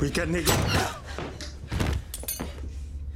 Weekend nigga.